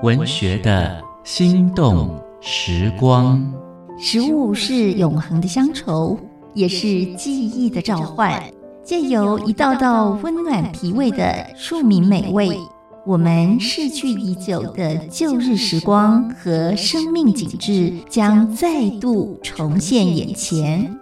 文学的心动时光。食物是永恒的乡愁，也是记忆的召唤。借由一道道温暖脾胃的庶民美味，我们逝去已久的旧日时光和生命景致将再度重现眼前。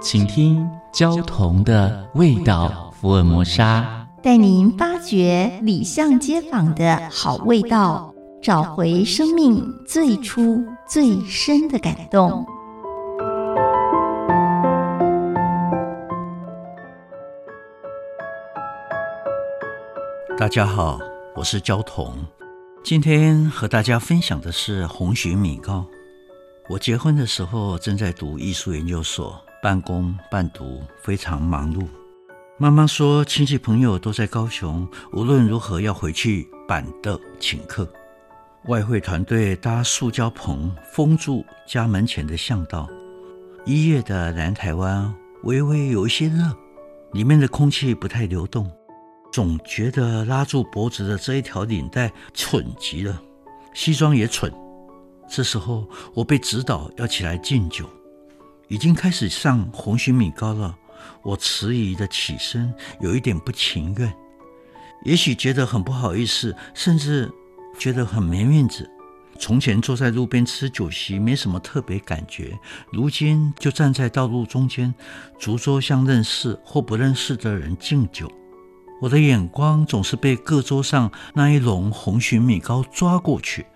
请听焦桐的味道福尔摩沙，带您发掘里巷街坊的好味道，找回生命最初最深的感动。大家好，我是焦桐，今天和大家分享的是红蟳米糕。我结婚的时候正在读艺术研究所。半工半读，非常忙碌。妈妈说，亲戚朋友都在高雄，无论如何要回去板凳请客。外汇团队搭塑胶棚封住家门前的巷道。一月的南台湾微微有一些热，里面的空气不太流动，总觉得拉住脖子的这一条领带蠢极了，西装也蠢。这时候，我被指导要起来敬酒。已经开始上红曲米糕了，我迟疑的起身，有一点不情愿，也许觉得很不好意思，甚至觉得很没面子。从前坐在路边吃酒席没什么特别感觉，如今就站在道路中间，逐桌向认识或不认识的人敬酒，我的眼光总是被各桌上那一笼红蟳米糕抓过去，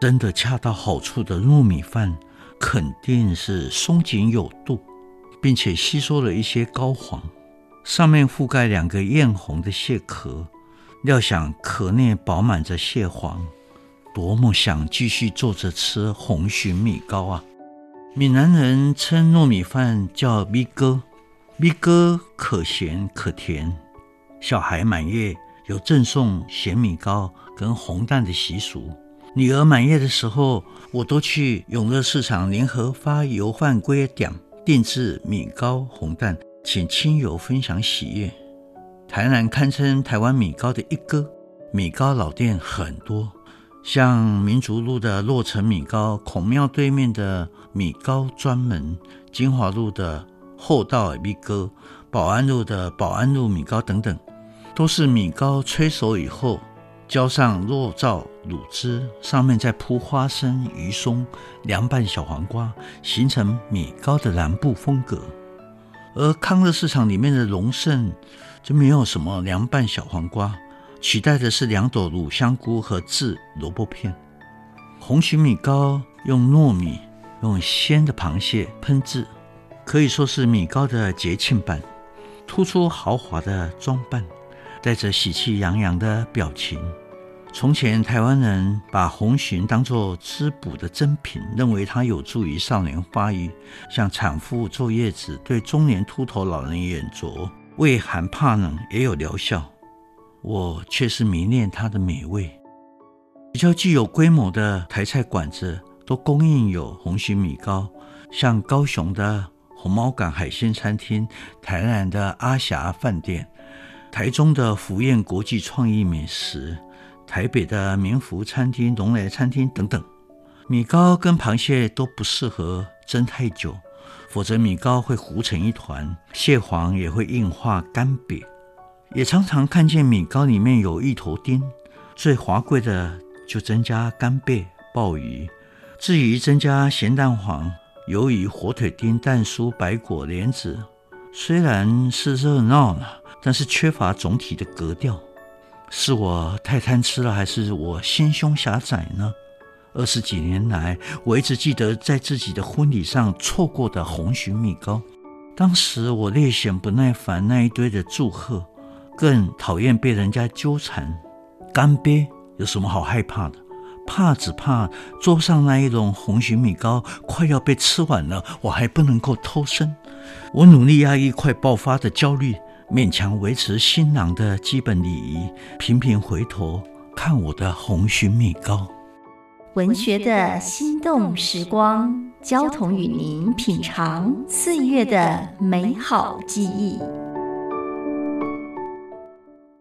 真的恰到好处的糯米饭。肯定是松紧有度，并且吸收了一些膏黄，上面覆盖两个艳红的蟹壳，料想壳内饱满着蟹黄，多么想继续坐着吃红鲟米糕啊！闽南人称糯米饭叫米糕，米糕可咸可甜。小孩满月有赠送咸米糕跟红蛋的习俗。女儿满月的时候，我都去永乐市场联合发油饭龟点定制米糕红蛋，请亲友分享喜悦。台南堪称台湾米糕的一哥，米糕老店很多，像民族路的洛城米糕、孔庙对面的米糕专门、金华路的厚道米糕、保安路的保安路米糕等等，都是米糕催熟以后。浇上肉燥卤汁，上面再铺花生、鱼松、凉拌小黄瓜，形成米糕的南部风格。而康乐市场里面的龙盛就没有什么凉拌小黄瓜，取代的是两朵卤香菇和制萝卜片。红曲米糕用糯米、用鲜的螃蟹烹制，可以说是米糕的节庆版，突出豪华的装扮。带着喜气洋洋的表情。从前台湾人把红鲟当作滋补的珍品，认为它有助于少年发育，像产妇坐月子，对中年秃头老人眼拙、畏寒怕冷也有疗效。我却是迷恋它的美味。比较具有规模的台菜馆子都供应有红鲟米糕，像高雄的红毛港海鲜餐厅、台南的阿霞饭店。台中的福宴国际创意美食，台北的明福餐厅、龙来餐厅等等，米糕跟螃蟹都不适合蒸太久，否则米糕会糊成一团，蟹黄也会硬化干瘪。也常常看见米糕里面有芋头丁，最华贵的就增加干贝、鲍鱼。至于增加咸蛋黄、鱿鱼、火腿丁、蛋酥、白果、莲子，虽然是热闹了。但是缺乏总体的格调，是我太贪吃了，还是我心胸狭窄呢？二十几年来，我一直记得在自己的婚礼上错过的红曲米糕。当时我略显不耐烦那一堆的祝贺，更讨厌被人家纠缠。干瘪有什么好害怕的？怕只怕桌上那一笼红曲米糕快要被吃完了，我还不能够偷生。我努力压抑快爆发的焦虑。勉强维持新郎的基本礼仪，频频回头看我的红蟳米糕。文学的心动时光，焦桐与您品尝岁月的美好记忆。